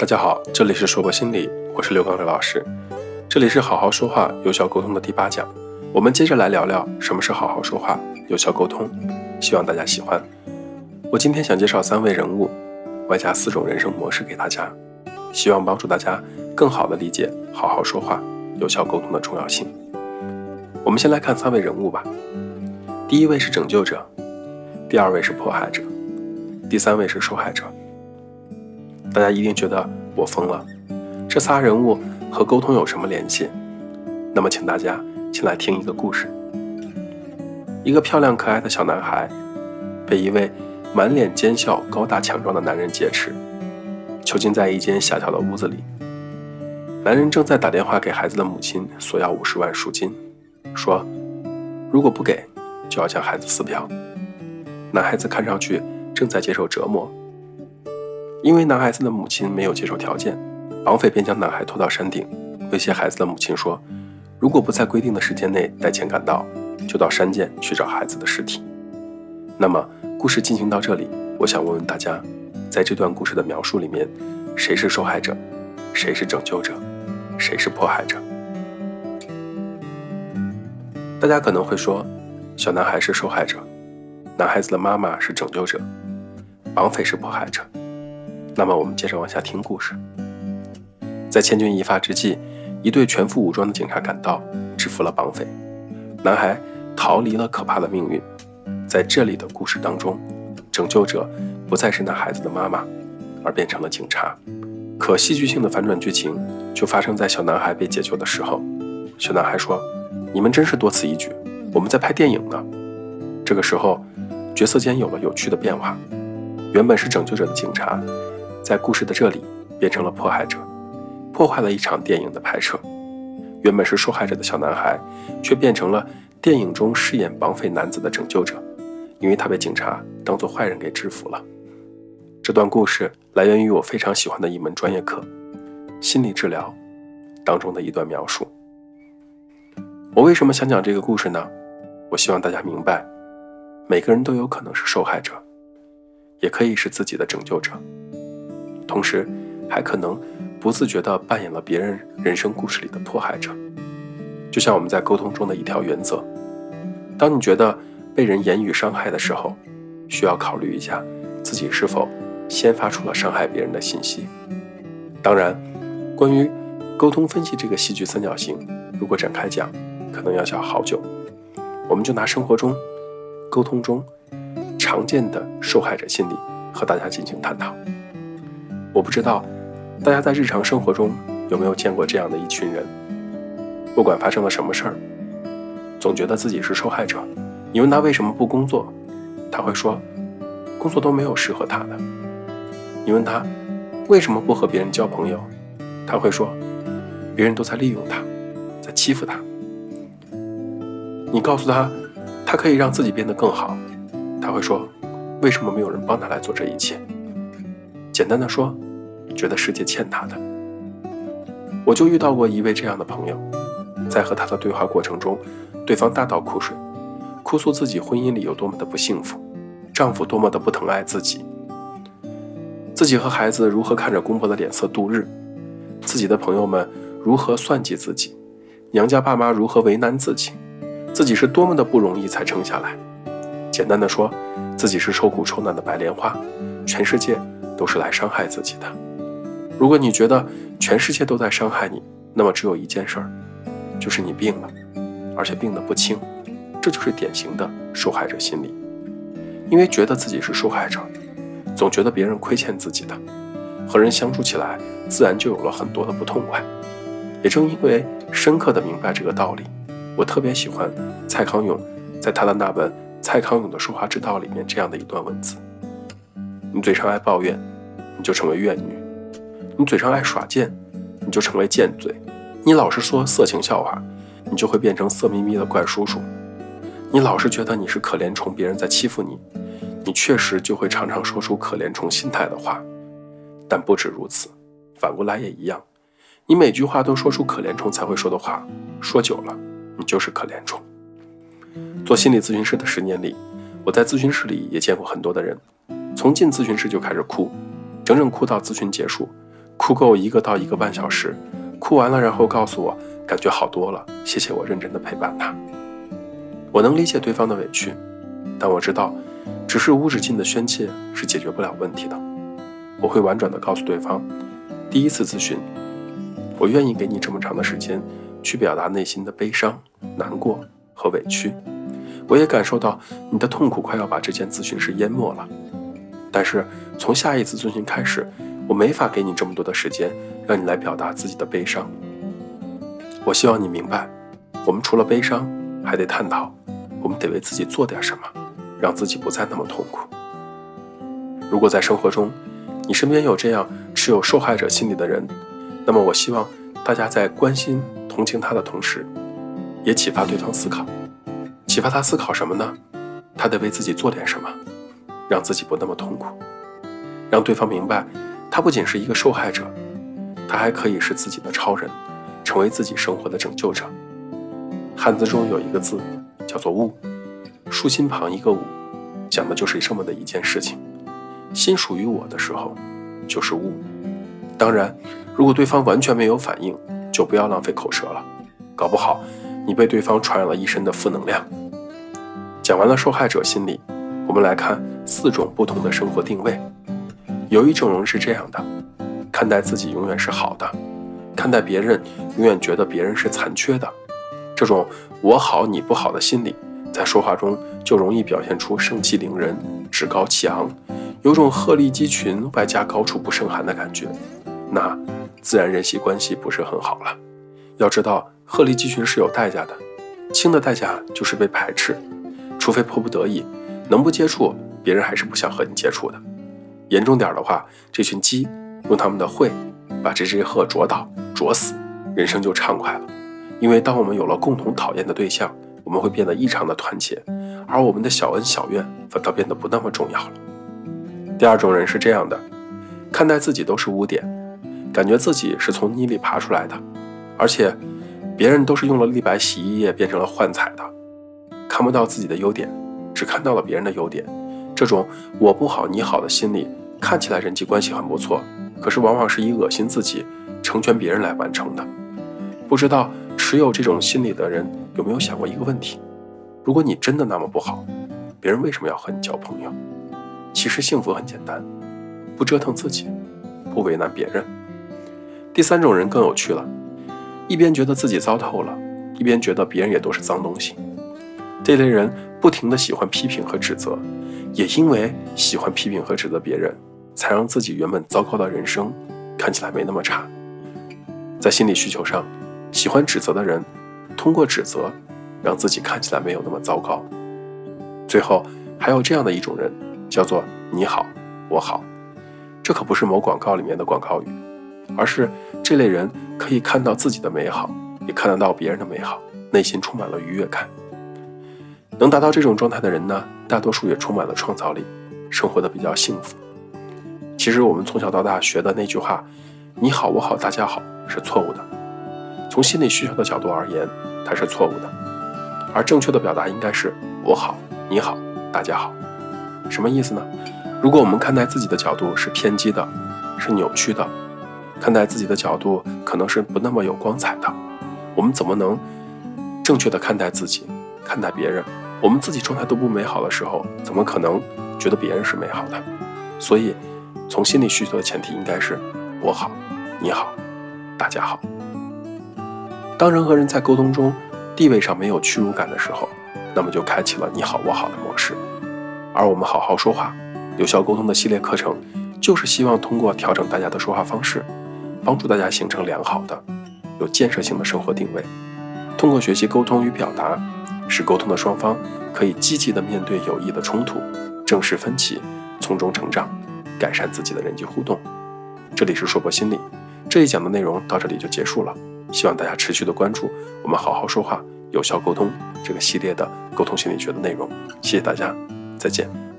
大家好，这里是说博心理，我是刘刚伟老师。这里是好好说话、有效沟通的第八讲，我们接着来聊聊什么是好好说话、有效沟通。希望大家喜欢。我今天想介绍三位人物，外加四种人生模式给大家，希望帮助大家更好的理解好好说话、有效沟通的重要性。我们先来看三位人物吧。第一位是拯救者，第二位是迫害者，第三位是受害者。大家一定觉得我疯了，这仨人物和沟通有什么联系？那么，请大家先来听一个故事。一个漂亮可爱的小男孩，被一位满脸奸笑、高大强壮的男人劫持，囚禁在一间狭小的屋子里。男人正在打电话给孩子的母亲索要五十万赎金，说如果不给，就要将孩子撕票。男孩子看上去正在接受折磨。因为男孩子的母亲没有接受条件，绑匪便将男孩拖到山顶，威胁孩子的母亲说：“如果不在规定的时间内带钱赶到，就到山涧去找孩子的尸体。”那么，故事进行到这里，我想问问大家，在这段故事的描述里面，谁是受害者，谁是拯救者，谁是迫害者？大家可能会说，小男孩是受害者，男孩子的妈妈是拯救者，绑匪是迫害者。那么我们接着往下听故事。在千钧一发之际，一队全副武装的警察赶到，制服了绑匪，男孩逃离了可怕的命运。在这里的故事当中，拯救者不再是那孩子的妈妈，而变成了警察。可戏剧性的反转剧情就发生在小男孩被解救的时候。小男孩说：“你们真是多此一举，我们在拍电影呢。”这个时候，角色间有了有趣的变化，原本是拯救者的警察。在故事的这里，变成了迫害者，破坏了一场电影的拍摄。原本是受害者的小男孩，却变成了电影中饰演绑匪男子的拯救者，因为他被警察当作坏人给制服了。这段故事来源于我非常喜欢的一门专业课——心理治疗当中的一段描述。我为什么想讲这个故事呢？我希望大家明白，每个人都有可能是受害者，也可以是自己的拯救者。同时，还可能不自觉地扮演了别人人生故事里的迫害者。就像我们在沟通中的一条原则：当你觉得被人言语伤害的时候，需要考虑一下自己是否先发出了伤害别人的信息。当然，关于沟通分析这个戏剧三角形，如果展开讲，可能要讲好久。我们就拿生活中沟通中常见的受害者心理和大家进行探讨。我不知道大家在日常生活中有没有见过这样的一群人，不管发生了什么事儿，总觉得自己是受害者。你问他为什么不工作，他会说工作都没有适合他的。你问他为什么不和别人交朋友，他会说别人都在利用他，在欺负他。你告诉他他可以让自己变得更好，他会说为什么没有人帮他来做这一切？简单的说，觉得世界欠他的。我就遇到过一位这样的朋友，在和他的对话过程中，对方大倒苦水，哭诉自己婚姻里有多么的不幸福，丈夫多么的不疼爱自己，自己和孩子如何看着公婆的脸色度日，自己的朋友们如何算计自己，娘家爸妈如何为难自己，自己是多么的不容易才撑下来。简单的说，自己是受苦受难的白莲花，全世界。都是来伤害自己的。如果你觉得全世界都在伤害你，那么只有一件事儿，就是你病了，而且病得不轻。这就是典型的受害者心理，因为觉得自己是受害者，总觉得别人亏欠自己的，和人相处起来自然就有了很多的不痛快。也正因为深刻的明白这个道理，我特别喜欢蔡康永在他的那本《蔡康永的说话之道》里面这样的一段文字。你嘴上爱抱怨，你就成为怨女；你嘴上爱耍贱，你就成为贱嘴；你老是说色情笑话，你就会变成色眯眯的怪叔叔；你老是觉得你是可怜虫，别人在欺负你，你确实就会常常说出可怜虫心态的话。但不止如此，反过来也一样。你每句话都说出可怜虫才会说的话，说久了，你就是可怜虫。做心理咨询师的十年里，我在咨询室里也见过很多的人。从进咨询室就开始哭，整整哭到咨询结束，哭够一个到一个半小时，哭完了然后告诉我感觉好多了，谢谢我认真的陪伴他。我能理解对方的委屈，但我知道，只是无止境的宣泄是解决不了问题的。我会婉转的告诉对方，第一次咨询，我愿意给你这么长的时间去表达内心的悲伤、难过和委屈。我也感受到你的痛苦快要把这间咨询室淹没了，但是从下一次咨询开始，我没法给你这么多的时间让你来表达自己的悲伤。我希望你明白，我们除了悲伤，还得探讨。我们得为自己做点什么，让自己不再那么痛苦。如果在生活中，你身边有这样持有受害者心理的人，那么我希望大家在关心、同情他的同时，也启发对方思考。启发他思考什么呢？他得为自己做点什么，让自己不那么痛苦，让对方明白，他不仅是一个受害者，他还可以是自己的超人，成为自己生活的拯救者。汉字中有一个字。叫做物，竖心旁一个悟，讲的就是这么的一件事情。心属于我的时候，就是物。当然，如果对方完全没有反应，就不要浪费口舌了，搞不好你被对方传染了一身的负能量。讲完了受害者心理，我们来看四种不同的生活定位。有一种人是这样的，看待自己永远是好的，看待别人永远觉得别人是残缺的。这种我好你不好的心理，在说话中就容易表现出盛气凌人、趾高气昂，有种鹤立鸡群外加高处不胜寒的感觉，那自然人际关系不是很好了。要知道，鹤立鸡群是有代价的，轻的代价就是被排斥，除非迫不得已，能不接触，别人还是不想和你接触的。严重点的话，这群鸡用他们的喙把这只鹤啄倒、啄死，人生就畅快了。因为当我们有了共同讨厌的对象，我们会变得异常的团结，而我们的小恩小怨反倒变得不那么重要了。第二种人是这样的，看待自己都是污点，感觉自己是从泥里爬出来的，而且别人都是用了立白洗衣液变成了幻彩的，看不到自己的优点，只看到了别人的优点。这种我不好你好的心理，看起来人际关系很不错，可是往往是以恶心自己、成全别人来完成的。不知道。持有这种心理的人有没有想过一个问题？如果你真的那么不好，别人为什么要和你交朋友？其实幸福很简单，不折腾自己，不为难别人。第三种人更有趣了，一边觉得自己糟透了，一边觉得别人也都是脏东西。这类人不停的喜欢批评和指责，也因为喜欢批评和指责别人，才让自己原本糟糕的人生看起来没那么差。在心理需求上。喜欢指责的人，通过指责让自己看起来没有那么糟糕。最后还有这样的一种人，叫做“你好，我好”。这可不是某广告里面的广告语，而是这类人可以看到自己的美好，也看得到别人的美好，内心充满了愉悦感。能达到这种状态的人呢，大多数也充满了创造力，生活的比较幸福。其实我们从小到大学的那句话“你好，我好，大家好”是错误的。从心理需求的角度而言，它是错误的，而正确的表达应该是“我好，你好，大家好”。什么意思呢？如果我们看待自己的角度是偏激的，是扭曲的，看待自己的角度可能是不那么有光彩的，我们怎么能正确的看待自己，看待别人？我们自己状态都不美好的时候，怎么可能觉得别人是美好的？所以，从心理需求的前提应该是“我好，你好，大家好”。当人和人在沟通中地位上没有屈辱感的时候，那么就开启了你好我好的模式。而我们好好说话、有效沟通的系列课程，就是希望通过调整大家的说话方式，帮助大家形成良好的、有建设性的生活定位。通过学习沟通与表达，使沟通的双方可以积极的面对有益的冲突，正视分歧，从中成长，改善自己的人际互动。这里是硕博心理，这一讲的内容到这里就结束了。希望大家持续的关注我们好好说话、有效沟通这个系列的沟通心理学的内容。谢谢大家，再见。